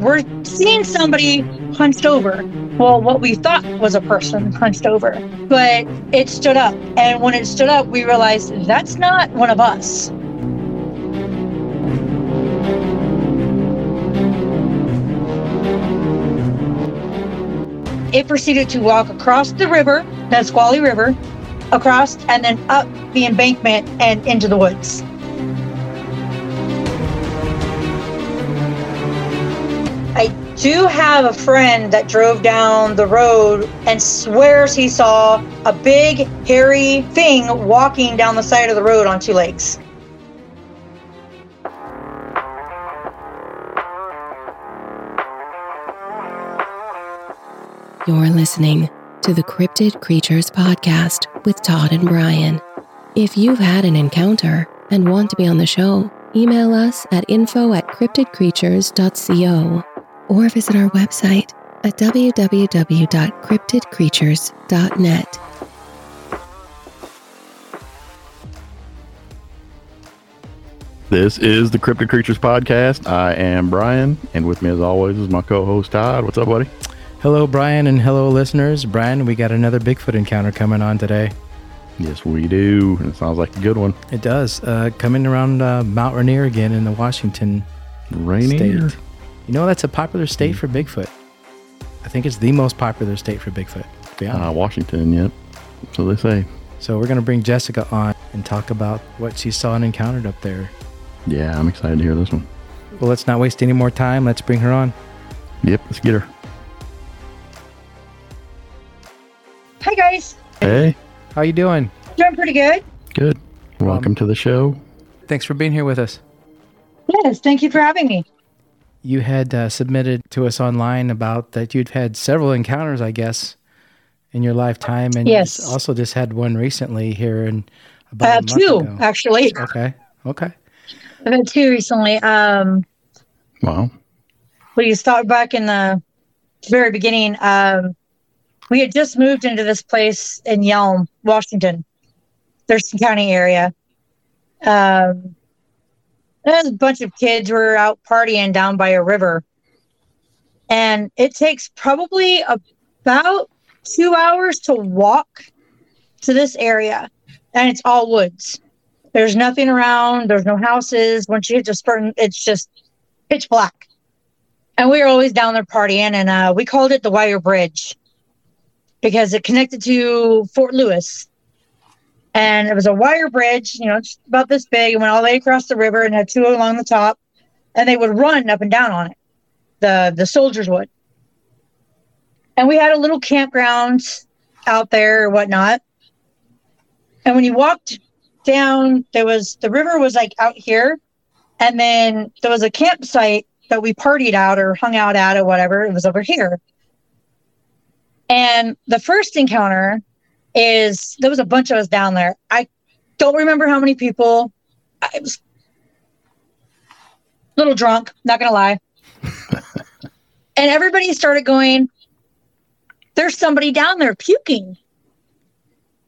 We're seeing somebody hunched over. Well, what we thought was a person hunched over, but it stood up. And when it stood up, we realized that's not one of us. It proceeded to walk across the river, the Squally River, across and then up the embankment and into the woods. I do have a friend that drove down the road and swears he saw a big, hairy thing walking down the side of the road on two legs. You're listening to the Cryptid Creatures Podcast with Todd and Brian. If you've had an encounter and want to be on the show, email us at info at cryptidcreatures.co or visit our website at www.cryptidcreatures.net. This is the Cryptid Creatures Podcast. I am Brian, and with me, as always, is my co host Todd. What's up, buddy? Hello, Brian, and hello, listeners. Brian, we got another Bigfoot encounter coming on today. Yes, we do. It sounds like a good one. It does. Uh, coming around uh, Mount Rainier again in the Washington Rainier. state. You know, that's a popular state for Bigfoot. I think it's the most popular state for Bigfoot, to be honest. Uh, Washington, yep. So they say. So we're going to bring Jessica on and talk about what she saw and encountered up there. Yeah, I'm excited to hear this one. Well, let's not waste any more time. Let's bring her on. Yep, let's get her. Hi, guys. Hey, How you doing? Doing pretty good. good. Welcome to the show. Thanks for being here with us. Yes, thank you for having me. You had uh, submitted to us online about that you'd had several encounters, I guess, in your lifetime, and Yes. also just had one recently here in about Uh, a month two, ago. actually. Okay, okay. I've had two recently. Um, Wow. you start back in the very beginning. Um, we had just moved into this place in Yelm, Washington, Thurston County area. Um, there's a bunch of kids were out partying down by a river, and it takes probably about two hours to walk to this area, and it's all woods. There's nothing around. There's no houses. Once you hit the spurt, it's just pitch black. And we were always down there partying, and uh, we called it the Wire Bridge because it connected to Fort Lewis. And it was a wire bridge, you know, just about this big. It went all the way across the river and had two along the top. And they would run up and down on it. The the soldiers would. And we had a little campground out there or whatnot. And when you walked down, there was the river was like out here. And then there was a campsite that we partied out or hung out at or whatever. It was over here. And the first encounter is there was a bunch of us down there. I don't remember how many people. I was a little drunk, not gonna lie. and everybody started going, There's somebody down there puking.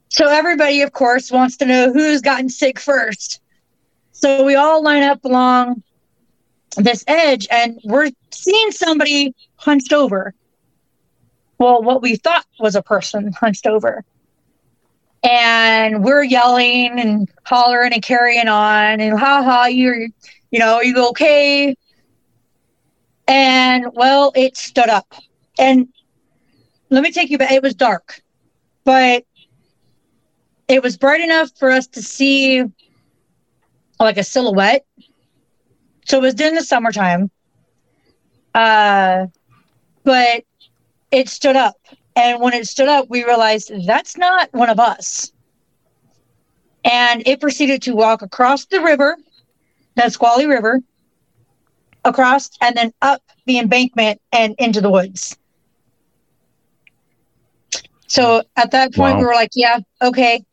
So everybody, of course, wants to know who's gotten sick first. So we all line up along this edge and we're seeing somebody hunched over. Well, what we thought was a person hunched over. And we're yelling and hollering and carrying on and ha ha, you're, you know, are you okay? And well, it stood up. And let me take you back. It was dark, but it was bright enough for us to see like a silhouette. So it was during the summertime. Uh, but it stood up. And when it stood up, we realized that's not one of us. And it proceeded to walk across the river, the Squally River, across and then up the embankment and into the woods. So at that point, Wow. we were like, yeah, okay,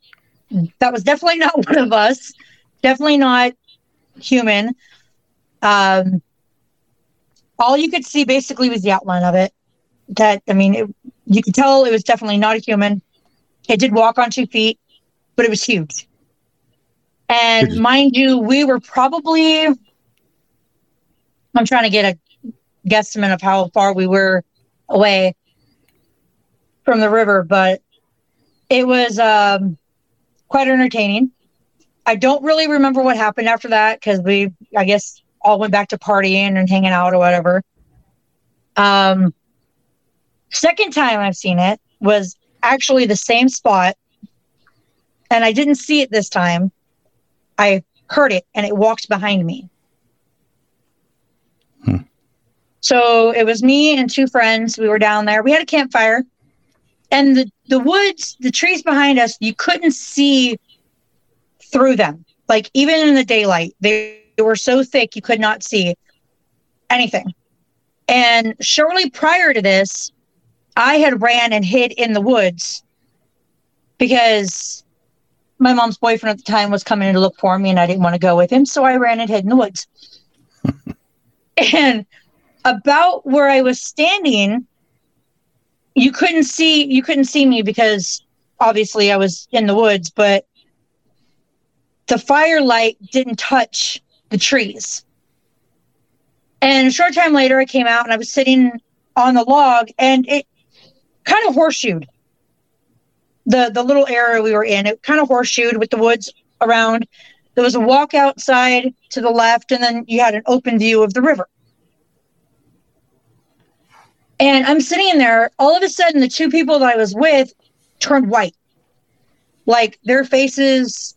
that was definitely not one of us. Definitely not human. Um, all you could see basically was the outline of it. That I mean, it, you could tell it was definitely not a human. It did walk on two feet, but it was huge. And mind you, we were probably, I'm trying to get a guesstimate of how far we were away from the river, but it was um, quite entertaining. I don't really remember what happened after that because we, I guess, all went back to partying and hanging out or whatever. Um, second time I've seen it was actually the same spot, and I didn't see it this time. I heard it, and it walked behind me. Hmm. So it was me and two friends. We were down there. We had a campfire, and the the woods, the trees behind us, you couldn't see through them. Like even in the daylight, they were so thick you could not see anything. And shortly prior to this, I had ran and hid in the woods because my mom's boyfriend at the time was coming in to look for me and I didn't want to go with him. So I ran and hid in the woods. and about where I was standing, you couldn't see you couldn't see me because obviously I was in the woods, but the firelight didn't touch the trees. And a short time later, I came out and I was sitting on the log, and it kind of horseshoed the the little area we were in. It kind of horseshoed with the woods around. There was a walk outside to the left, and then you had an open view of the river. And I'm sitting in there. All of a sudden, the two people that I was with turned white, like their faces,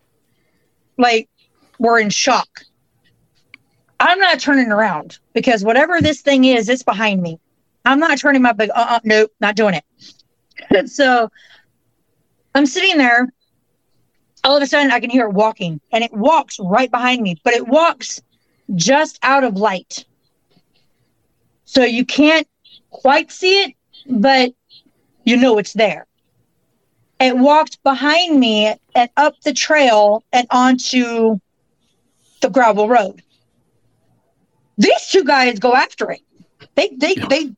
like were in shock. I'm not turning around because whatever this thing is, it's behind me. I'm not turning my big, uh, uh nope, not doing it. so I'm sitting there. All of a sudden, I can hear it walking, and it walks right behind me, but it walks just out of light. So you can't quite see it, but you know it's there. It walked behind me and up the trail and onto the gravel road. These two guys go after it. They they yeah. they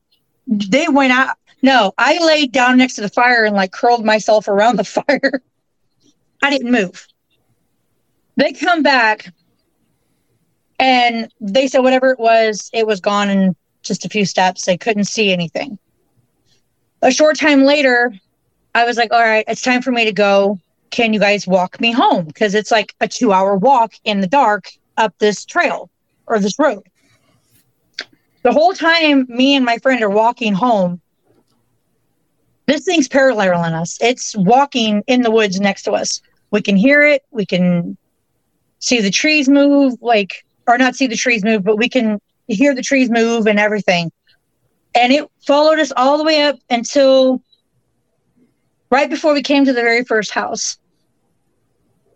they went out. No, I laid down next to the fire and like curled myself around the fire. I didn't move. They come back and they said whatever it was, it was gone in just a few steps. They couldn't see anything. A short time later, I was like, all right, it's time for me to go. Can you guys walk me home? Because it's like a two hour walk in the dark up this trail or this road the whole time me and my friend are walking home, this thing's paralleling us. It's walking in the woods next to us. We can hear it. We can see the trees move, like, or not see the trees move, but we can hear the trees move and everything. And it followed us all the way up until right before we came to the very first house.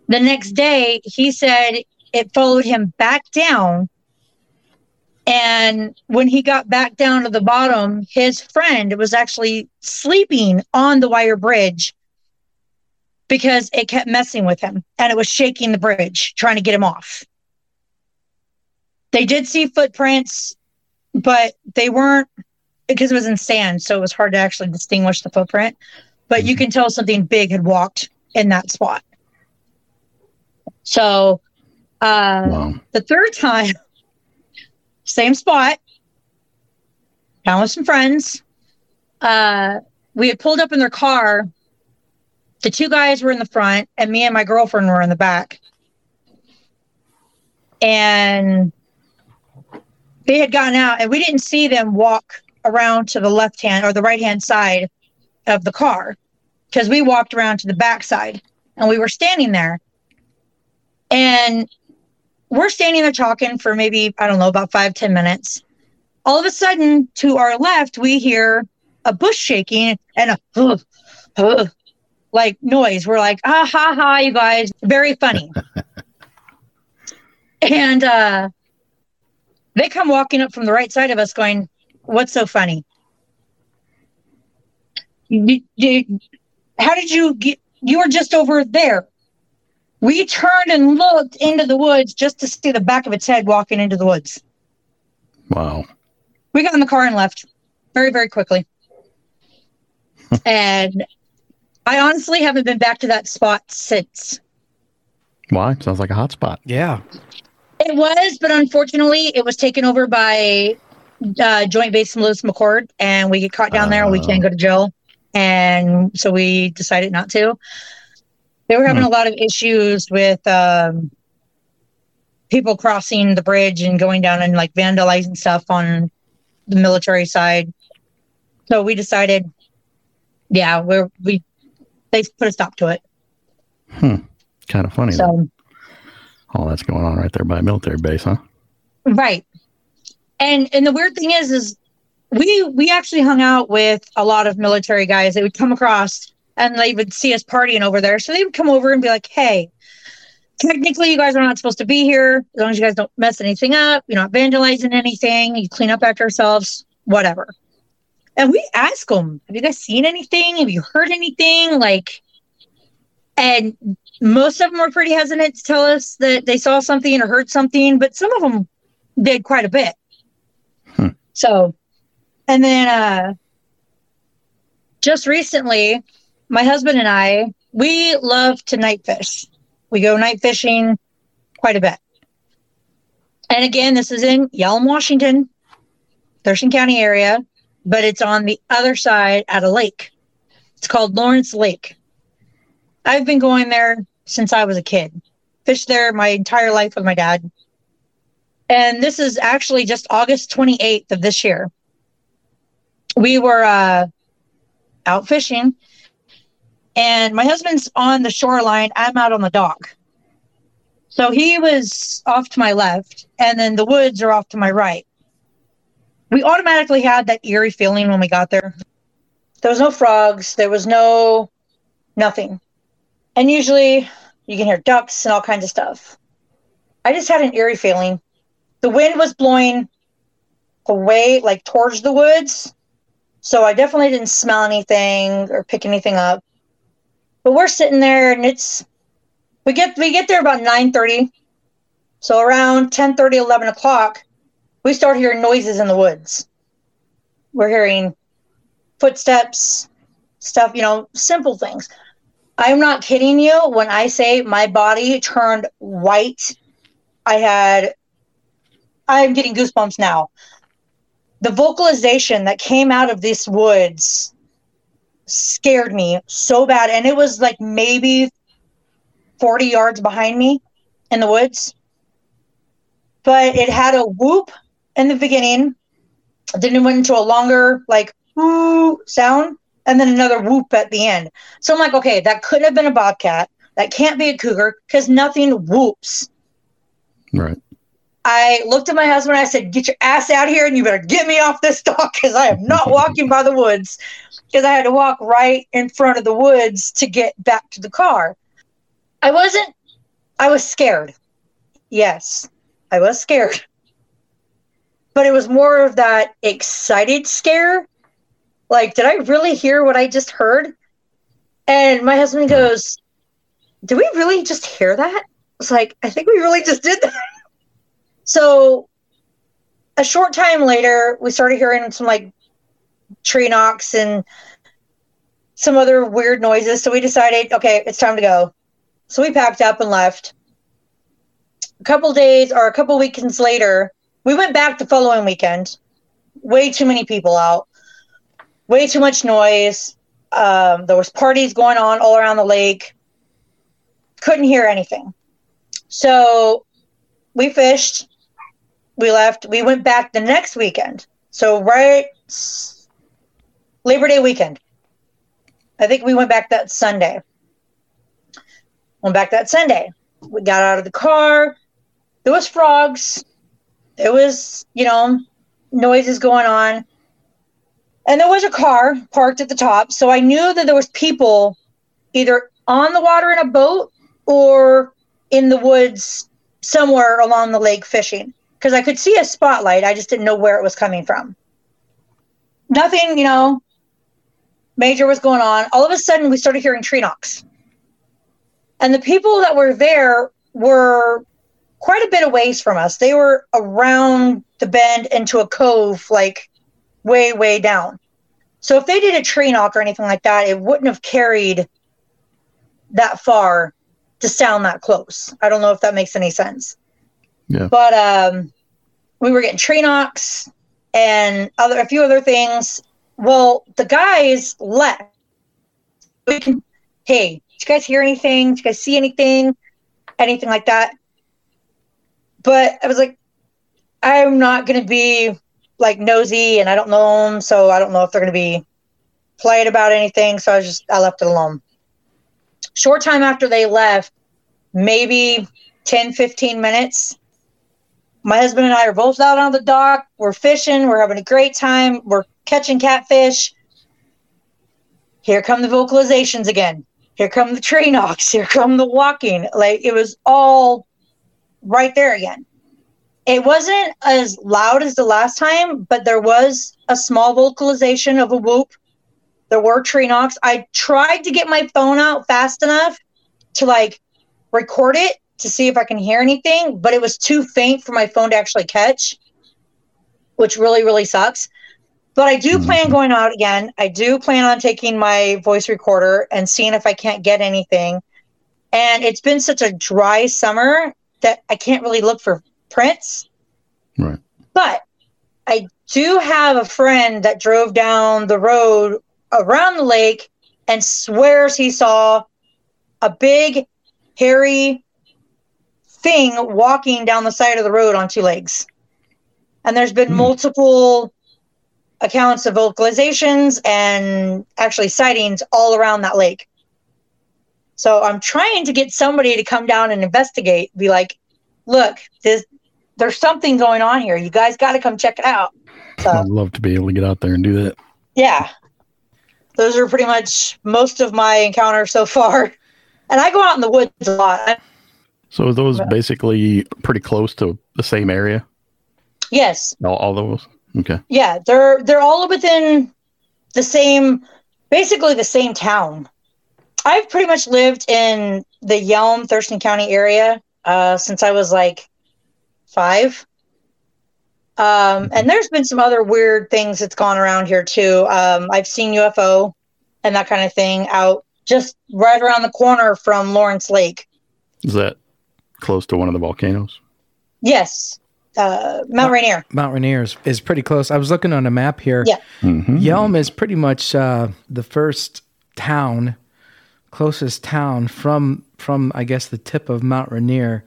The next day, he said it followed him back down and when he got back down to the bottom, his friend was actually sleeping on the wire bridge because it kept messing with him and it was shaking the bridge, trying to get him off. They did see footprints, but they weren't because it was in sand, so it was hard to actually distinguish the footprint. But you mm-hmm. can tell something big had walked in that spot. So uh, wow. the third time same spot, down with some friends. Uh, we had pulled up in their car. The two guys were in the front, and me and my girlfriend were in the back. And they had gotten out, and we didn't see them walk around to the left hand or the right hand side of the car because we walked around to the back side and we were standing there. And we're standing there talking for maybe, I don't know, about five ten minutes. All of a sudden, to our left, we hear a bush shaking and a uh, uh, like noise. We're like, ah, ha, ha, you guys. Very funny. and uh, they come walking up from the right side of us going, what's so funny? How did you get, you were just over there. We turned and looked into the woods just to see the back of its head walking into the woods. Wow. We got in the car and left very, very quickly. and I honestly haven't been back to that spot since. Why? Sounds like a hot spot. Yeah. It was, but unfortunately, it was taken over by uh, Joint Base in Lewis McChord, and we get caught down there, and we can't go to jail, and so we decided not to. They were having Hmm. a lot of issues with um, people crossing the bridge and going down and like vandalizing stuff on the military side. So we decided, yeah, we're we they put a stop to it. Hmm. Kind of funny. So all that's going on right there by a military base, huh? Right. And and the weird thing is is we we actually hung out with a lot of military guys that would come across and they would see us partying over there. So they would come over and be like, Hey, technically you guys are not supposed to be here. As long as you guys don't mess anything up, you're not vandalizing anything, you clean up after yourselves, whatever. And we ask them, Have you guys seen anything? Have you heard anything? Like and most of them were pretty hesitant to tell us that they saw something or heard something, but some of them did quite a bit. Hmm. So, and then uh, just recently, my husband and I, we love to night fish. We go night fishing quite a bit. And again, this is in Yelm, Washington, Thurston County area, but it's on the other side at a lake. It's called Lawrence Lake. I've been going there since I was a kid. Fished there my entire life with my dad. And this is actually just August 28th of this year. We were uh, out fishing, and my husband's on the shoreline. I'm out on the dock. So he was off to my left, and then the woods are off to my right. We automatically had that eerie feeling when we got there. There was no frogs, there was no nothing. And usually you can hear ducks and all kinds of stuff. I just had an eerie feeling. The wind was blowing away, like towards the woods. So I definitely didn't smell anything or pick anything up. But we're sitting there and it's we get we get there about 9 30. So around 10 30, 11 o'clock, we start hearing noises in the woods. We're hearing footsteps, stuff, you know, simple things. I'm not kidding you when I say my body turned white. I had, I'm getting goosebumps now. The vocalization that came out of these woods scared me so bad. And it was like maybe 40 yards behind me in the woods. But it had a whoop in the beginning. Then it went into a longer, like, whoo sound and then another whoop at the end. So I'm like, okay, that couldn't have been a bobcat. That can't be a cougar because nothing whoops. Right. I looked at my husband. I said, "Get your ass out here, and you better get me off this dock because I am not walking by the woods." Because I had to walk right in front of the woods to get back to the car. I wasn't. I was scared. Yes, I was scared. But it was more of that excited scare like, did I really hear what I just heard? And my husband goes, Did we really just hear that? It's like, I think we really just did that. So a short time later, we started hearing some like tree knocks and some other weird noises. So we decided, okay, it's time to go. So we packed up and left. A couple days or a couple weekends later, we went back the following weekend. Way too many people out way too much noise. Um, there was parties going on all around the lake. Couldn't hear anything. So we fished. We left. We went back the next weekend. So right Labor Day weekend. I think we went back that Sunday. Went back that Sunday. We got out of the car. There was frogs. There was, you know, noises going on and there was a car parked at the top so i knew that there was people either on the water in a boat or in the woods somewhere along the lake fishing because i could see a spotlight i just didn't know where it was coming from nothing you know major was going on all of a sudden we started hearing tree knocks and the people that were there were quite a bit of ways from us they were around the bend into a cove like way, way down. So if they did a tree knock or anything like that, it wouldn't have carried that far to sound that close. I don't know if that makes any sense. Yeah. But um, we were getting tree knocks and other a few other things. Well, the guys left. We can, hey, did you guys hear anything? Did you guys see anything? Anything like that? But I was like, I'm not going to be like nosy and I don't know them. So I don't know if they're going to be polite about anything. So I just, I left it alone. Short time after they left, maybe 10, 15 minutes, my husband and I are both out on the dock. We're fishing. We're having a great time. We're catching catfish. Here come the vocalizations again. Here come the tree knocks. Here come the walking. Like it was all right there again. It wasn't as loud as the last time, but there was a small vocalization of a whoop. There were tree knocks. I tried to get my phone out fast enough to like record it to see if I can hear anything, but it was too faint for my phone to actually catch, which really, really sucks. But I do plan Mhm. going out again. I do plan on taking my voice recorder and seeing if I can't get anything. And it's been such a dry summer that I can't really look for prints. Right. But I do have a friend that drove down the road around the lake and swears he saw a big, hairy thing walking down the side of the road on two legs. And there's been Hmm. multiple accounts of vocalizations and actually sightings all around that lake. So I'm trying to get somebody to come down and investigate, be like, look, this, there's something going on here. You guys got to come check it out. So I'd love to be able to get out there and do that. yeah, those are pretty much most of my encounters so far. And I go out in the woods a lot. So are those basically pretty close to the same area? yes, All, all those? Okay. yeah, they're they're all within the same, basically the same town. I've pretty much lived in the Yelm, Thurston County area uh, since I was like five. Um, and there's been some other weird things that's gone around here too. Um, I've seen UFO and that kind of thing out just right around the corner from Lawrence Lake. Is that close to one of the volcanoes? Yes, uh, Mount Rainier. Mount Rainier is, is pretty close. I was looking on a map here. Yeah. Mm-hmm. Yelm is pretty much uh, the first town, closest town from from I guess the tip of Mount Rainier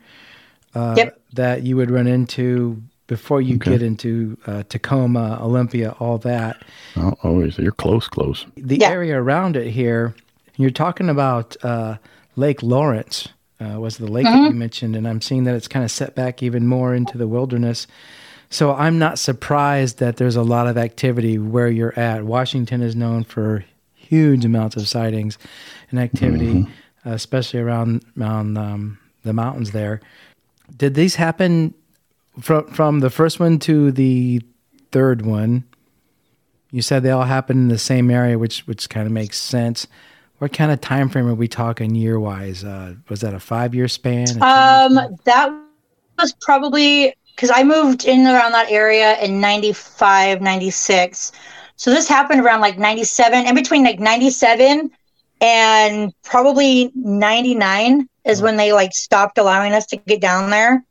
uh, Yep. that you would run into before you Okay. get into uh, Tacoma, Olympia, all that. Oh, oh, so you're close, close. The Yeah. area around it here, you're talking about uh, Lake Lawrence. Uh, was the lake that you mentioned, and I'm seeing that it's kind of set back even more into the wilderness. So I'm not surprised that there's a lot of activity where you're at. Washington is known for huge amounts of sightings and activity, uh, especially around around um, the mountains there. Did these happen from from the first one to the third one? You said they all happened in the same area, which which kind of makes sense. What kind of time frame are we talking year wise? Uh, was that a five year span? Um, span? that was probably because I moved in around that area in 95, 96. So this happened around like 97, in between like 97 and probably 99 is when they like stopped allowing us to get down there.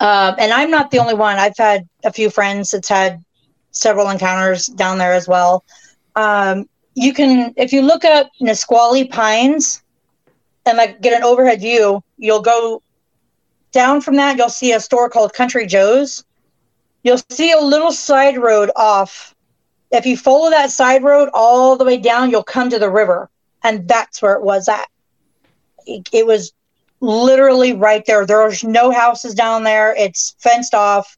Um, and I'm not the only one. I've had a few friends that's had several encounters down there as well. Um, you can, if you look up Nisqually Pines, and like get an overhead view, you'll go down from that, you'll see a store called Country Joe's. You'll see a little side road off. If you follow that side road all the way down, you'll come to the river. And that's where it was at. It, it was literally right there. There's no houses down there. It's fenced off.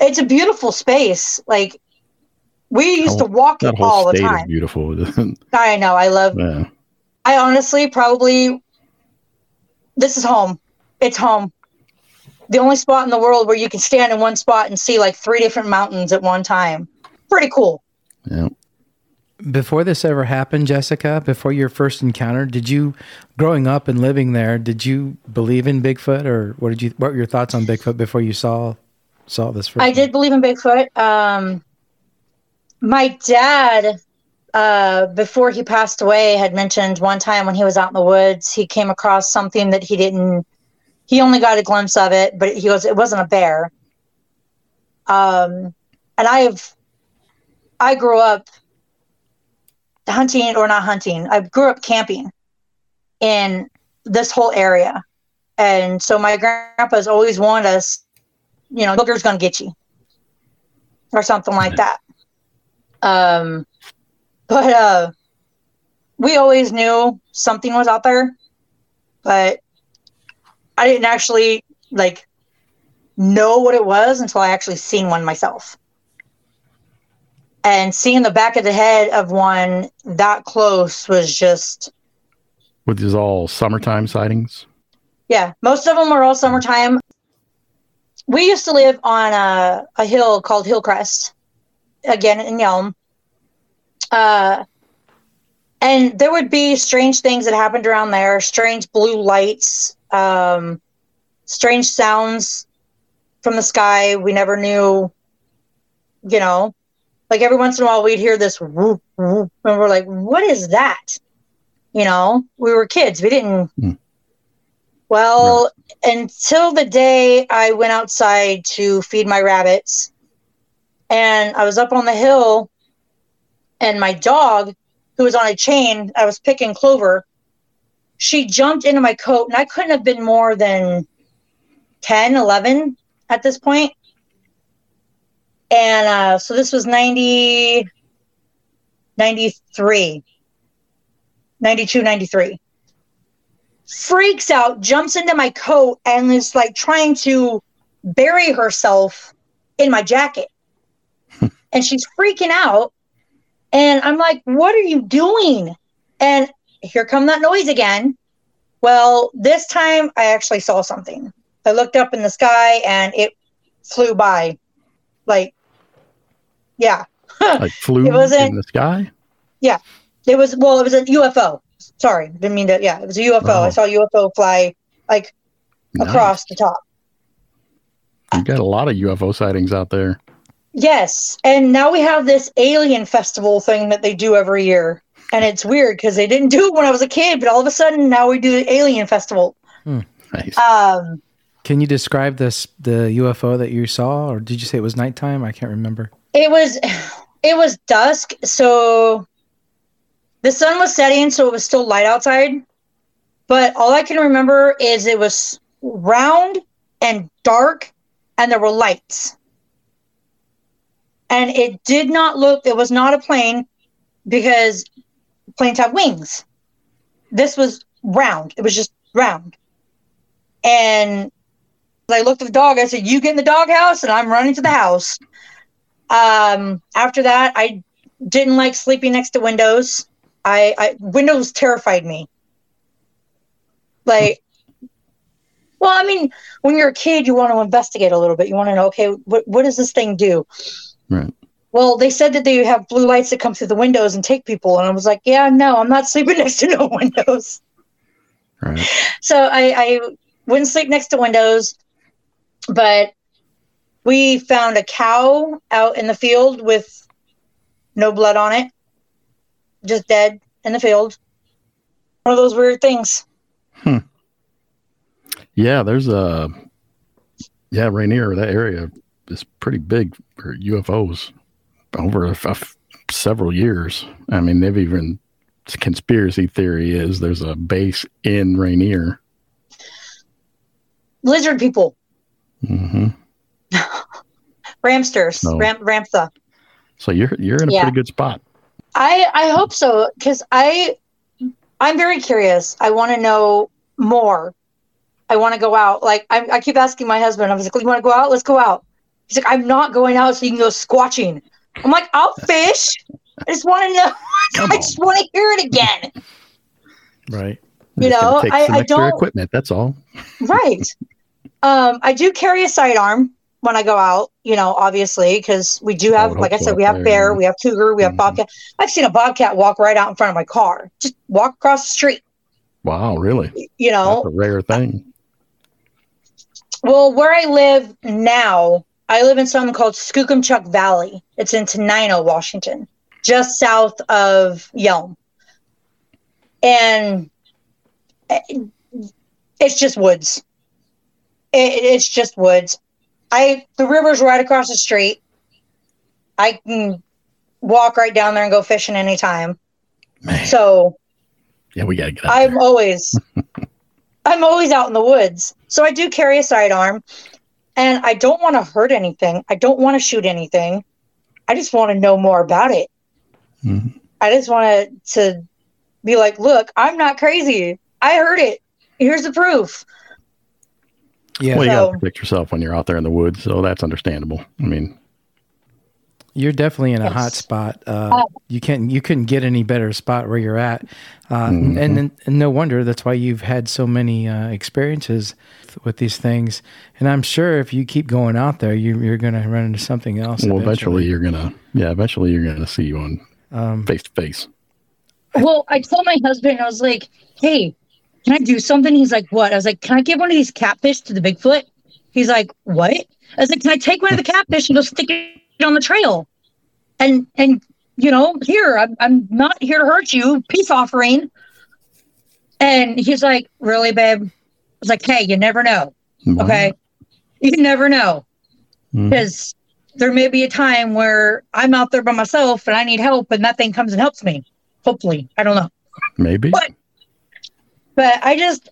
It's a beautiful space. Like we used to walk That it whole all the state is time. beautiful. I know. I love yeah. I honestly probably this is home. It's home. The only spot in the world where you can stand in one spot and see like three different mountains at one time. Pretty cool. Yeah. Before this ever happened, Jessica, before your first encounter, did you, growing up and living there, did you believe in Bigfoot, or what did you? What were your thoughts on Bigfoot before you saw saw this? First I one? did believe in Bigfoot. Um, my dad uh, before he passed away, had mentioned one time when he was out in the woods, he came across something that he didn't. He only got a glimpse of it, but he goes, "It wasn't a bear." Um, and I've, I grew up hunting or not hunting. I grew up camping in this whole area, and so my grandpa's always warned us, you know, booger's gonna get you, or something like that. Um, but uh, we always knew something was out there, but I didn't actually like know what it was until I actually seen one myself. And seeing the back of the head of one that close was just With these all summertime sightings. yeah, most of them were all summertime. We used to live on a, a hill called Hillcrest, again in Yelm. Uh, and there would be strange things that happened around there, strange blue lights, um, strange sounds from the sky. We never knew, you know, like every once in a while we'd hear this whoop, whoop, and we're like, what is that? You know, we were kids. We didn't. Hmm. Well, until the day I went outside to feed my rabbits, and I was up on the hill, and my dog, who was on a chain, I was picking clover. She jumped into my coat, and I couldn't have been more than 10, 11 at this point. And uh, so this was 90, 93, 92, 93 freaks out, jumps into my coat, and is like trying to bury herself in my jacket. And she's freaking out. And I'm like, what are you doing? And here come that noise again. Well, this time I actually saw something. I looked up in the sky and it flew by. Like, yeah. Like flew It wasn't- in the sky. Yeah. It was, well, it was a UFO. Sorry. Didn't mean to, yeah, it was a UFO. I oh. saw a UFO fly like across the top. Nice. You got a lot of UFO sightings out there. Yes, and now we have this alien festival thing that they do every year, and it's weird because they didn't do it when I was a kid, but all of a sudden now we do the alien festival. Nice. Um, Can you describe this the UFO that you saw, or did you say it was nighttime? I can't remember. it was, it was dusk, so the sun was setting, so it was still light outside. But all I can remember is it was round and dark, and there were lights. And it did not look, it was not a plane because planes have wings. This was round, it was just round. And I looked at the dog, I said, You get in the doghouse, and I'm running to the house. Um, after that, I didn't like sleeping next to windows. I, I windows terrified me. Like, well, I mean, when you're a kid, you want to investigate a little bit. You want to know, okay, what what does this thing do? Right. Well, they said that they have blue lights that come through the windows and take people, and I was like, yeah, no, I'm not sleeping next to no windows. Right. So I, I wouldn't sleep next to windows, but we found a cow out in the field with no blood on it, just dead in the field. One of those weird things. Hmm. Yeah, there's a yeah Rainier. That area is pretty big for UFOs over a, f- several years. I mean, they've even conspiracy theory is there's a base in Rainier. Lizard people, hmm ramsters, No. ram, ramtha. So you're you're in a Yeah. pretty good spot. I I hope so because I I'm very curious. I want to know more. I want to go out. Like I, I keep asking my husband. I was like, "You want to go out? Let's go out." He's like, "I'm not going out, so you can go squatching." I'm like, "I'll fish." I just want to know. I just want to hear it again. Right. You know, I- I don't- equipment. That's all. Right. um, I do carry a sidearm when I go out. You know, obviously, because we do have, would like I said, we have there, bear, we have cougar, we have Mhm. bobcat. I've seen a bobcat walk right out in front of my car. Just walk across the street. Wow, really? You know, That's a rare thing. Well, where I live now, I live in something called Skookumchuck Valley. It's in Tenino, Washington. just south of Yelm. And it's just woods. It, it's just woods. I the river's right across the street. I can walk right down there and go fishing anytime. Man, So yeah, we gotta get out I'm there. always I'm always out in the woods. So I do carry a sidearm and I don't want to hurt anything. I don't want to shoot anything. I just want to know more about it. Mhm. I just want to to be like, look, I'm not crazy. I heard it. Here's the proof. Yeah, Well, you So- gotta protect yourself when you're out there in the woods, so that's understandable. I mean, you're definitely in a Yes. hot spot. Uh, Uh, you can't you couldn't get any better spot where you're at, uh, Mhm. and, and and no wonder that's why you've had so many uh, experiences with these things. And I'm sure if you keep going out there, you, you're going to run into something else. well, eventually you're gonna, yeah, eventually you're gonna see you on Um, face to face. Well, I told my husband, I was like, hey, can I do something? He's like, what? I was like, can I give one of these catfish to the Bigfoot? He's like, what? I was like, can I take one of the catfish and go stick it on the trail? And, and, you know, here, I'm, I'm not here to hurt you. Peace offering. And he's like, really, babe? I was like, hey, you never know. Wow. Okay. You never know Mhm. because there may be a time where I'm out there by myself and I need help and that thing comes and helps me. Hopefully. I don't know. Maybe. What? but I just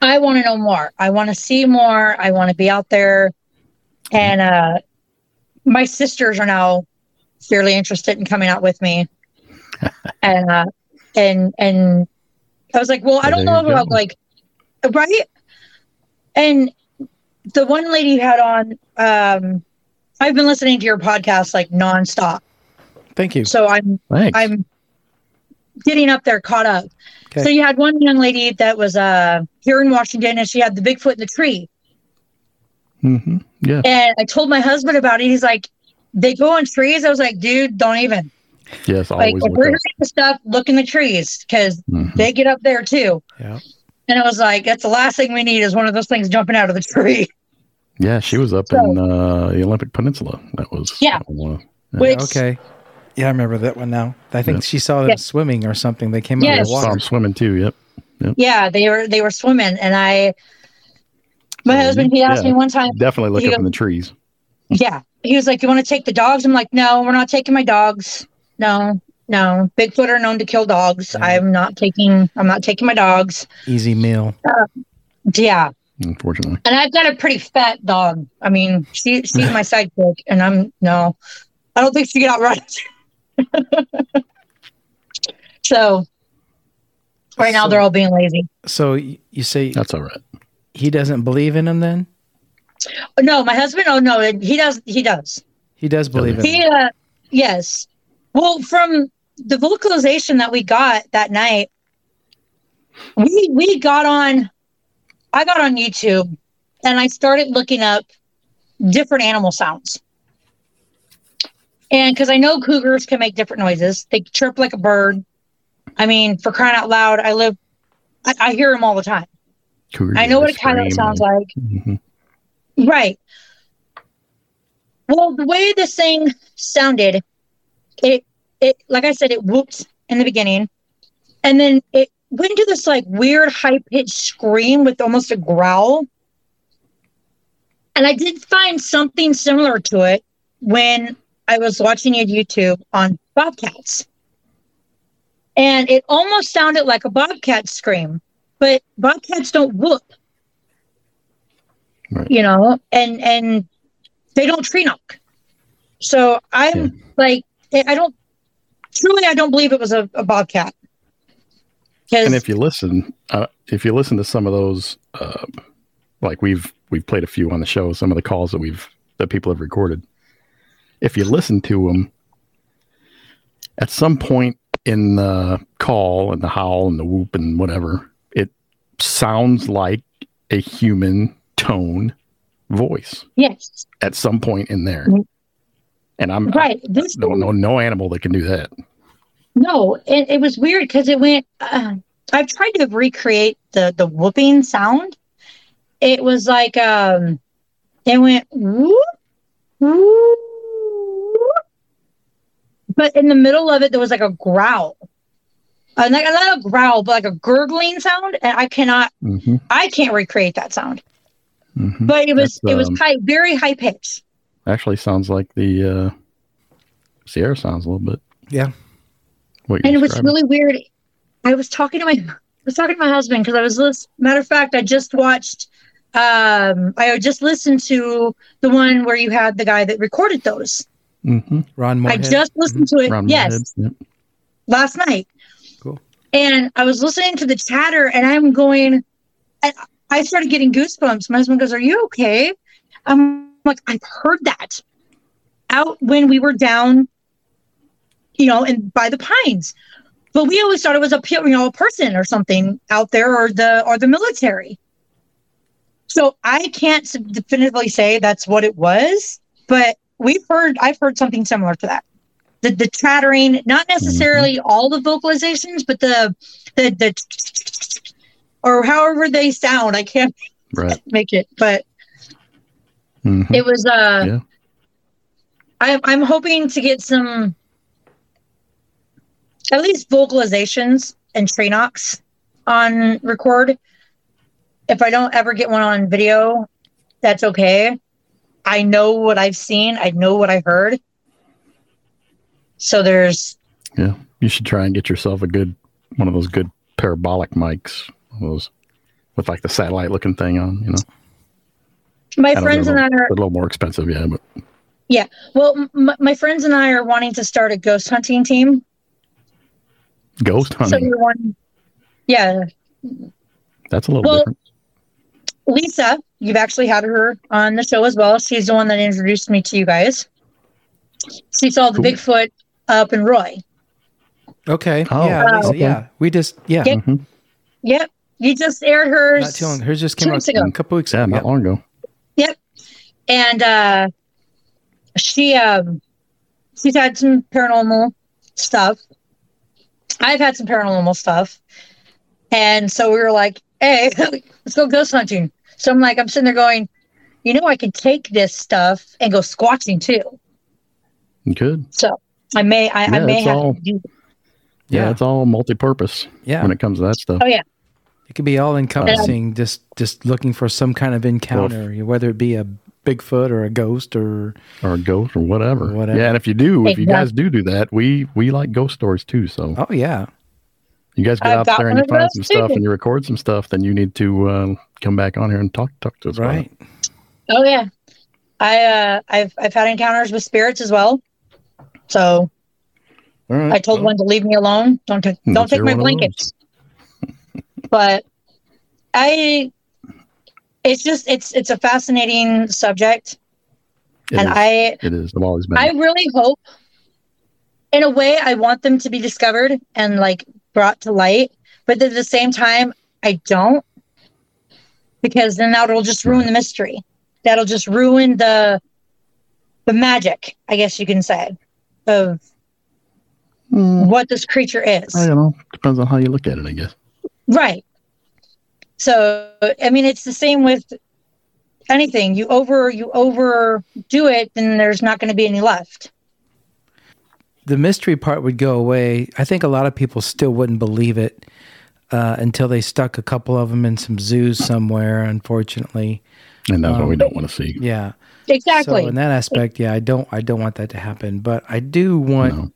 I want to know more. I want to see more. I want to be out there. And uh my sisters are now fairly interested in coming out with me. and uh and and I was like, well, I don't there know about go. like right? And the one lady you had on um I've been listening to your podcast like nonstop. thank you. So I'm Thanks. I'm getting up there caught up. Okay. So you had one young lady that was uh here in Washington and she had the Bigfoot in the tree. Hmm Yeah. And I told my husband about it. He's like, they go on trees. I was like, dude, don't even. Yes. Like Always if look we're up. hearing the stuff, look in the trees because Mhm. they get up there too. Yeah. And I was like, that's the last thing we need is one of those things jumping out of the tree. Yeah, she was up So- in uh, the Olympic Peninsula. That was Yeah. uh, Which Okay. Yeah, I remember that one now. I think Yeah. she saw them Yeah. swimming or something. They came out of the saw water. them swimming too. Yep. yeah, they were they were swimming. And I my So, husband he asked yeah. me one time, Definitely look up go- in the trees. Yeah. He was like, You want to take the dogs? I'm like, No, we're not taking my dogs. No, no. Bigfoot are known to kill dogs. Yeah. I'm not taking I'm not taking my dogs. Easy meal. Uh, yeah. Unfortunately, And I've got a pretty fat dog. I mean, she she's my sidekick and I'm no. I don't think she get out right. so right now So- they're all being lazy. So you say that's all right. He doesn't believe in him then? No, my husband, oh no, he does he does. He does believe in He him. uh yes. Well, from the vocalization that we got that night, we we got on I got on YouTube and I started looking up different animal sounds. And because I know cougars can make different noises, they chirp like a bird. I mean, for crying out loud, I live, I, I hear them all the time. I know what a scream coyote sounds like. Mhm. Right. Well, the way this thing sounded, it it like I said, it whooped in the beginning, and then it went into this like weird high pitched scream with almost a growl. And I did find something similar to it when I was watching a YouTube on bobcats. And it almost sounded like a bobcat scream, but bobcats don't whoop you know, and and they don't tree knock. So I'm Yeah. like, I don't truly, I don't believe it was a, a bobcat. And if you listen, uh, if you listen to some of those, uh, like we've we've played a few on the show, some of the calls that we've that people have recorded. If you listen to them, at some point in the call and the howl and the whoop and whatever, sounds like a human tone voice yes, at some point in there. Mhm. And I'm right. This I don't know no animal that can do that. no, it, it was weird because it went. Uh, I've tried to recreate the the whooping sound. It was like um, it went whoop, whoop, but in the middle of it, there was like a growl. Uh, like, not a growl, but like a gurgling sound, and I cannot, hmm I can't recreate that sound. hmm But it was, That's, it was um, high, very high pitched. Actually, sounds like the uh, Sierra sounds a little bit. Yeah. What and you're it was really weird. I was talking to my, I was talking to my husband because I was lis- matter of fact, I just watched, um, I just listened to the one where you had the guy that recorded those. Mm-hmm. Ron Morehead. I just listened to it. Ron yes, Morehead, yep. last night. And I was listening to the chatter, and I'm going. I started getting goosebumps. My husband goes, "Are you okay?" I'm like, "I've heard that out when we were down, you know, and by the pines." But we always thought it was a you know a person or something out there, or the or the military. So I can't definitively say that's what it was, but we've heard I've heard something similar to that the, the chattering, not necessarily all the vocalizations, but the the the or however they sound. I can't Right. make it, but Mhm. it was uh Yeah. I'm I'm hoping to get some at least vocalizations and tree knocks on record. If I don't ever get one on video, that's okay. I know what I've seen, I know what I heard. So there's Yeah. You should try and get yourself a good one of those good parabolic mics. Those with like the satellite looking thing on, you know. my know friends they're and I are a little more expensive, yeah, but Yeah, Well, m- my friends and I are wanting to start a ghost hunting team. ghost hunting. So we're one, yeah. That's a little well, different. Lisa, you've actually had her on the show as well. She's the one that introduced me to you guys. She saw the Cool. Bigfoot up in Roy. Okay. Oh, yeah. Okay. Yeah. We just yeah. Yeah. Mhm. Yep, you just aired hers. Not too long. Hers just came out ago. a couple weeks Yeah, ago. not Yep. long ago. Yep. And uh she um she's had some paranormal stuff i've had some paranormal stuff and so we were like hey let's go ghost hunting so i'm like i'm sitting there going you know i could take this stuff and go squatching too Good. so i may i, I may have all- to do Yeah, Yeah. it's all multi-purpose Yeah. when it comes to that stuff. oh yeah It could be all encompassing, just just looking for some kind of encounter, whether it be a Bigfoot or a ghost or or a ghost or whatever. Whatever. Yeah, and if you do, if you guys do do that, we we like ghost stories too. So oh yeah, you guys get I've out there and you find those some stuff and you record some stuff, then you need to uh, come back on here and talk talk to us. about right. it. oh yeah i uh i've i've had encounters with spirits as well so right. i told well, one to leave me alone don't take don't take my blankets but I it's just it's it's a fascinating subject it and is. I it is. I've always been. I really hope in a way I want them to be discovered and like brought to light but at the same time I don't because then that'll just ruin the mystery that'll just ruin the the magic I guess you can say of Mm, what this creature is I don't know. Depends on how you look at it, I guess. Right. So I mean it's the same with anything. You over you overdo it, then there's not going to be any left. the mystery part would go away. I think a lot of people still wouldn't believe it uh, until they stuck a couple of them in some zoos somewhere. Unfortunately, And that's what we Um, don't want to see. yeah. Exactly. So in that aspect, yeah, I don't, I don't want that to happen. But I do want, No.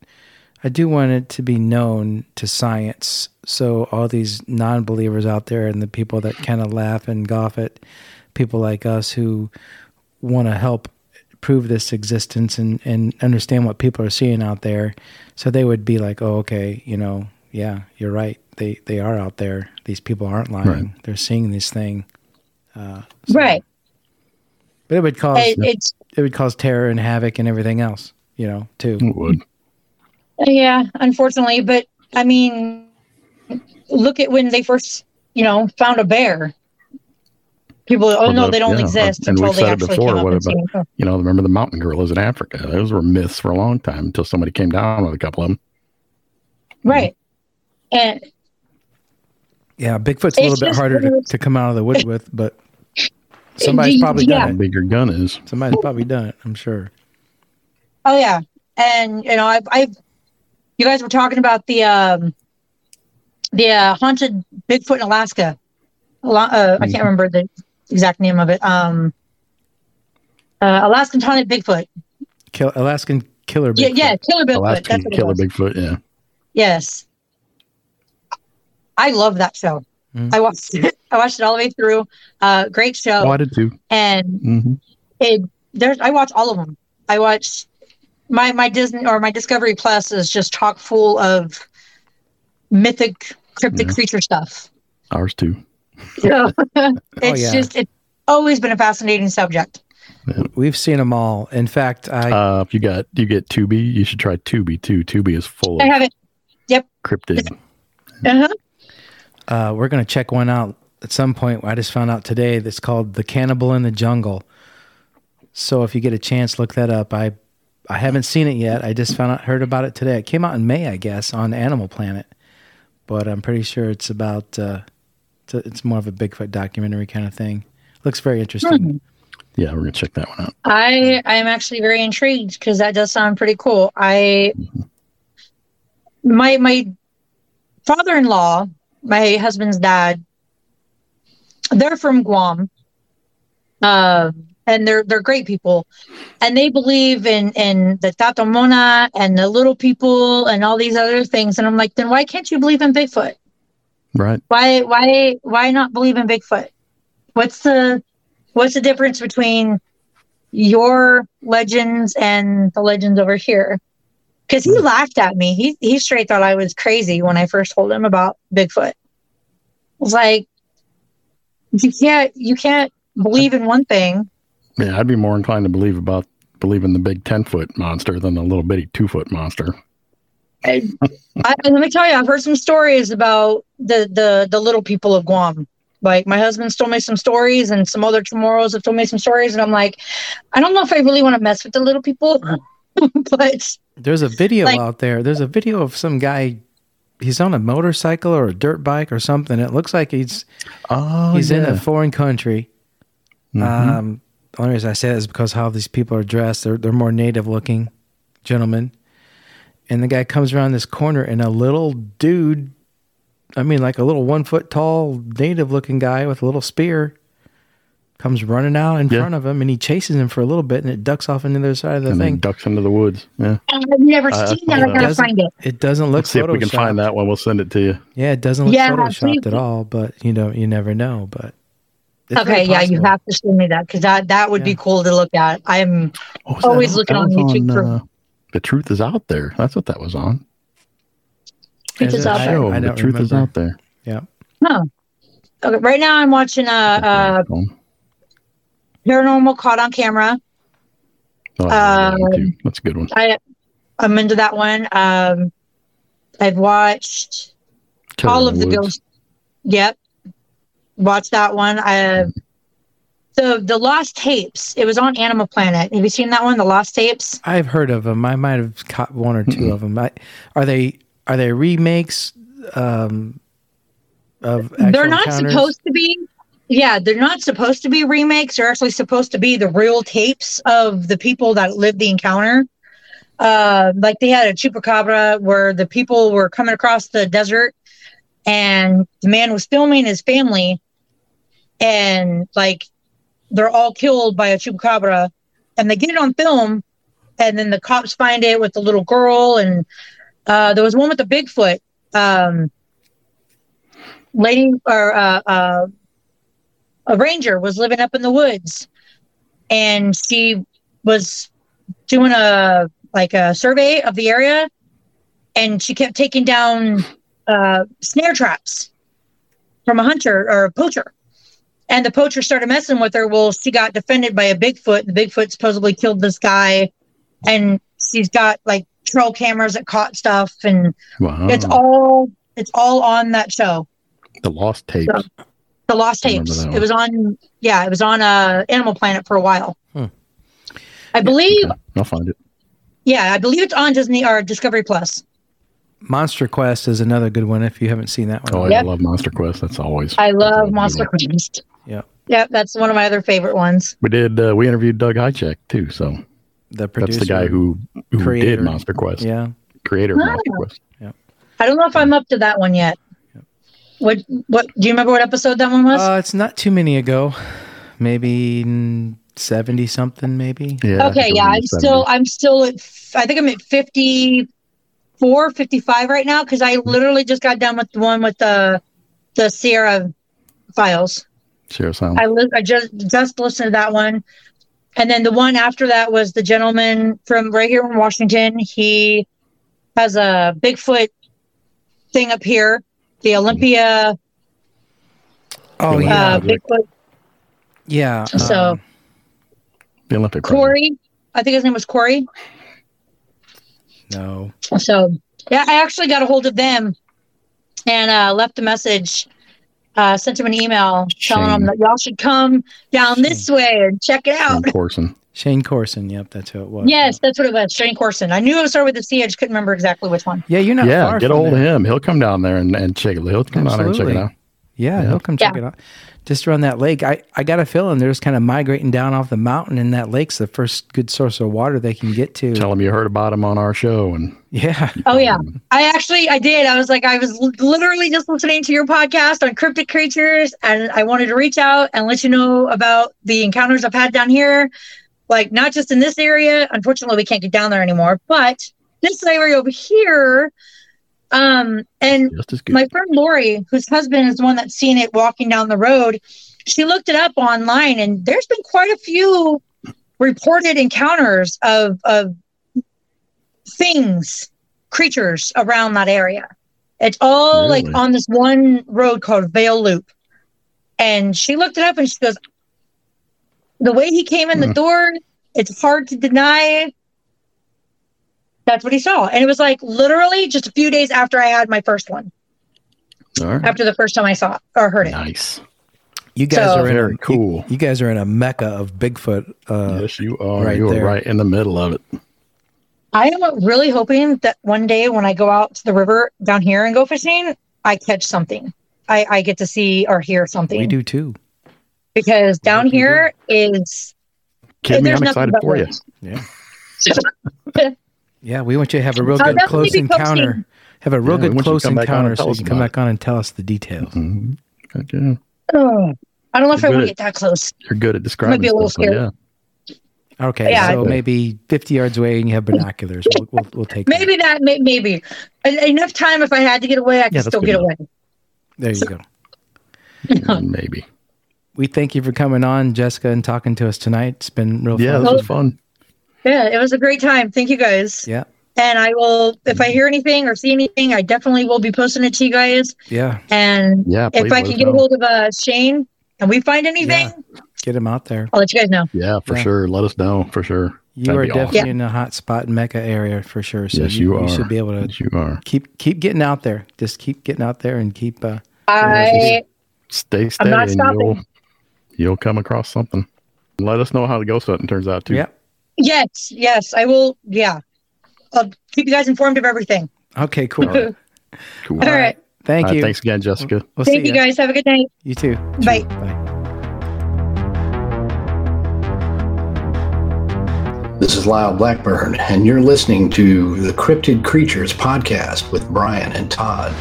I do want it to be known to science. So all these non-believers out there and the people that kind of laugh and scoff at people like us who want to help prove this existence and, and understand what people are seeing out there. So they would be like, oh, okay, you know, yeah, you're right. They, they are out there. These people aren't lying. Right. They're seeing this thing. Uh, so- right. But it would cause, It, it's it would cause terror and havoc and everything else, you know, too. It would. yeah, unfortunately, but I mean, look at when they first, you know, found a bear. People, oh Or no, they don't yeah, exist and until we've they said it actually before, came up what and about- seen them. You know, remember the mountain gorillas in Africa? Those were myths for a long time until somebody came down with a couple of them. Right. And Yeah, Bigfoot's a little bit harder to, to come out of the woods with, but somebody's probably yeah. How done it. big your gun is. Somebody's probably done it, I'm sure. Oh yeah, and you know, I've, I've, you guys were talking about the, um, the uh, haunted Bigfoot in Alaska. A lot, uh, I can't remember the exact name of it. Um, uh, Alaskan haunted Bigfoot. Kill, Alaskan killer. Yeah, Bigfoot. yeah, killer Bigfoot. Alaskan That's what Killer. Bigfoot. Yeah. Yes. I love that show. Mm. I watched it. I watched it all the way through. Uh, great show. Oh, I did too. And hmm it there's I watch all of them. I watch my my Disney or my Discovery Plus is just chock full of mythic cryptic Yeah. creature stuff. Ours too. So it's yeah. just it's always been a fascinating subject. We've seen them all. In fact, I Uh, if you got you get Tubi, you should try Tubi too. Tubi is full I of have it. Yep. cryptid. Uh-huh. Uh, we're gonna check one out at some point. I just found out today that's called "The Cannibal in the Jungle." So if you get a chance, look that up. I I haven't seen it yet. I just found out heard about it today. It came out in May, I guess, on Animal Planet. But I'm pretty sure it's about uh, it's, a, it's more of a Bigfoot documentary kind of thing. Looks very interesting. Yeah, we're gonna check that one out. I I'm actually very intrigued because that does sound pretty cool. I my my father-in-law, my husband's dad, they're from Guam, uh, and they're they're great people, and they believe in in the Taotaomona and the little people and all these other things. And I'm like, then why can't you believe in Bigfoot? Right. Why why why not believe in Bigfoot? What's the what's the difference between your legends and the legends over here? Because he laughed at me. He he straight thought I was crazy when I first told him about Bigfoot. I was like, you can't you can't believe in one thing. Yeah, I'd be more inclined to believe about believe in the big ten foot monster than the little bitty two foot monster. I, and let me tell you, I've heard some stories about the the the little people of Guam. Like my husband's told me some stories, and some other Chamorros have told me some stories, and I'm like, I don't know if I really want to mess with the little people, but There's a video Like- out there. There's a video of some guy. He's on a motorcycle or a dirt bike or something. It looks like he's Oh, he's in a foreign country. Mhm. Um, the only reason I say that is because how these people are dressed. They're they're more native looking gentlemen. And the guy comes around this corner, and a little dude, I mean, like a little one foot tall native looking guy with a little spear, comes running out in Yeah. front of him, and he chases him for a little bit, and it ducks off into the other side of the and thing. ducks into the woods. Yeah. I've never Uh, seen that. I gotta find it. It doesn't look. Let's see if we can find that one. We'll send it to you. Yeah, it doesn't look Yeah, photoshopped please. at all, but you know, you never know. But Okay, yeah, you have to send me that because that that would be cool to look at. I'm What Always that? looking That on was YouTube for- uh, the truth is out there. That's what that was on. Truth Is is out there. The don't truth is out there. Yeah. huh. Okay, right now I'm watching uh, uh paranormal caught on camera. Oh, yeah, that one Um. That's a good one. I I'm into that one. Um, I've watched Killer all of the Woods. ghosts. Yep, watched that one. I the the Lost Tapes. It was on Animal Planet. Have you seen that one? The Lost Tapes. I've heard of them. I might have caught one or 2 Mm-mm. of them. I, are they are they remakes um, of? They're not encounters? supposed to be. Yeah, they're not supposed to be remakes. They're actually supposed to be the real tapes of the people that lived the encounter. Uh, like they had a chupacabra where the people were coming across the desert, and the man was filming his family, and like they're all killed by a chupacabra, and they get it on film, and then the cops find it with the little girl, and uh, there was one with the Bigfoot. Um, lady or uh, uh, a ranger was living up in the woods and she was doing a like a survey of the area and she kept taking down uh, snare traps from a hunter or a poacher and the poacher started messing with her well she got defended by a bigfoot the bigfoot supposedly killed this guy and she's got like trail cameras that caught stuff and Wow. it's all it's all on that show the lost tapes. So- the lost I tapes it was on yeah it was on uh animal planet for a while Hmm. i believe Okay, I'll find it. yeah i believe it's on disney or discovery plus Monster Quest is another good one if you haven't seen that one. Oh, Yep. I love Monster Quest. That's always. i love always a good monster quest Yeah. yeah that's one of my other favorite ones We did. Uh, we interviewed Doug Hajicek too. So The producer. That's the guy who who Creator. did Monster Quest. Yeah. Creator of Ah. Monster Quest. Yeah. I don't know if I'm up to that one yet. What what do you remember what episode that one was? Uh, it's not too many ago. Maybe seventy something. Maybe. Yeah. Okay, yeah, I'm in the still I'm still at f- I think I'm at 54, 55 right now because I literally just got done with the one with the the Sierra files. Sierra Sound. I li- I just just listened to that one. And then the one after that was the gentleman from right here in Washington. He has a Bigfoot thing up here, the Olympia Oh Yeah. yeah. uh, Bigfoot yeah. so- um, the Olympic. project. Corey. I think his name was Corey. no. So yeah, I actually got a hold of them and uh, left a message. Uh, sent him an email telling Shame. him that y'all should come down this way and check it out. Shane Corson. Shane Corson. Yep, that's who it was. Yes, that's what it was. Shane Corson. I knew it was started with the a C. I just couldn't remember exactly which one. Yeah, you're not Yeah, far get a from hold of there. him. He'll come down there and, and check it. He'll come down there and check it out. Yeah, Yeah. he'll come check Yeah. it out. Just around that lake, I, I got a feeling they're just kind of migrating down off the mountain, and that lake's the first good source of water they can get to. Tell them you heard about him on our show and yeah, Oh yeah, I actually I did. I was like I was literally just listening to your podcast on cryptid creatures, and I wanted to reach out and let you know about the encounters I've had down here. Like not just in this area. Unfortunately, we can't get down there anymore, but this area over here. Um, and just as good. my friend Lori, whose husband is the one that's seen it walking down the road, she looked it up online, and there's been quite a few reported encounters of of things, creatures around that area. It's all like on this one road called Vale Loop, and she looked it up, and she goes, "The way he came in the Hmm. door, it's hard to deny." That's what he saw. And it was like literally just a few days after I had my first one All right. after the first time I saw it or heard it. Nice. you guys So- are in Very a, cool. You, you guys are in a mecca of Bigfoot. Uh, yes, you are. right you are there. right in the middle of it. I am really hoping that one day when I go out to the river down here and go fishing, I catch something. I, I get to see or hear something We do too. Because down hope here is Kid me, I'm excited for you. woods. Yeah. yeah, we want you to have a real good close encounter. posting. Have a real Yeah, good want you to close come back on and encounter so you can come back on and tell us the details. Mhm. Heck yeah. Oh, I don't know if I You're want to get that close. You're good at describing Might be a little stuff, so scary. yeah. Okay, Yeah. so maybe 50 yards away and you have binoculars. We'll, we'll, we'll take. Maybe that, may, maybe enough time. If I had to get away, I could Yeah, still get enough. away. There you go. Maybe. We thank you for coming on, Jessica, and talking to us tonight. It's been real Yeah, fun. this was fun. Yeah, it was a great time. Thank you guys. Yeah, And I will, if I hear anything or see anything, I definitely will be posting it to you guys. yeah. And Yeah, if I can get a hold of uh, Shane and we find anything, Get him out there. I'll let you guys know. Yeah, for Yeah. sure. Let us know for sure. You That'd are be awesome. definitely in a hot spot Mecca area for sure. So yes, you, are. you should be able to Yes, you are. keep keep getting out there. Just keep getting out there and keep. Uh, I Stay steady, not and stopping. You'll you'll come across something. Let us know how the ghost hunting turns out too. yeah. yes, yes, I will. Yeah, I'll keep you guys informed of everything. Okay. Cool. All right. Cool. All right. Thank All right, you. Thanks again, Jessica. We'll Thank see you ya. guys. Have a good night. You too. Bye. Bye. This is Lyle Blackburn, and you're listening to the Cryptid Creatures podcast with Brian and Todd.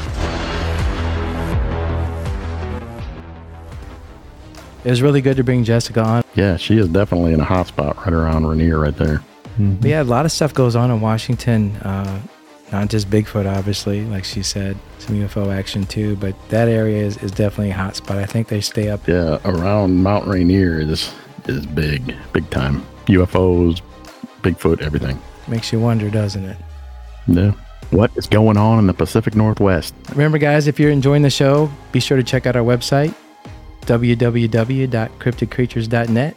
It was really good to bring Jessica on. Yeah, she is definitely in a hot spot right around Rainier right there. But yeah, a lot of stuff goes on in Washington. Uh, not just Bigfoot, obviously, like she said, some UFO action too. But that area is, is definitely a hot spot. I think they stay up. Yeah, around Mount Rainier is is big, big time. UFOs, Bigfoot, everything. Makes you wonder, doesn't it? Yeah. What is going on in the Pacific Northwest? Remember, guys, if you're enjoying the show, be sure to check out our website, www.cryptidcreatures.net.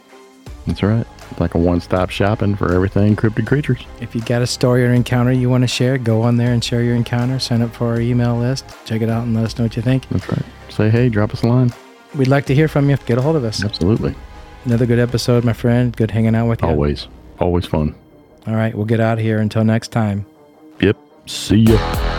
That's right. It's like a one-stop shopping for everything cryptid creatures. If you got a story or encounter you want to share, go on there and share your encounter. Sign up for our email list. Check it out and let us know what you think. That's right. Say hey, drop us a line. We'd like to hear from you. Get a hold of us. Absolutely. Another good episode, my friend. Good hanging out with you. Always. Always fun. All right, we'll get out of here. Until next time. Yep. See ya.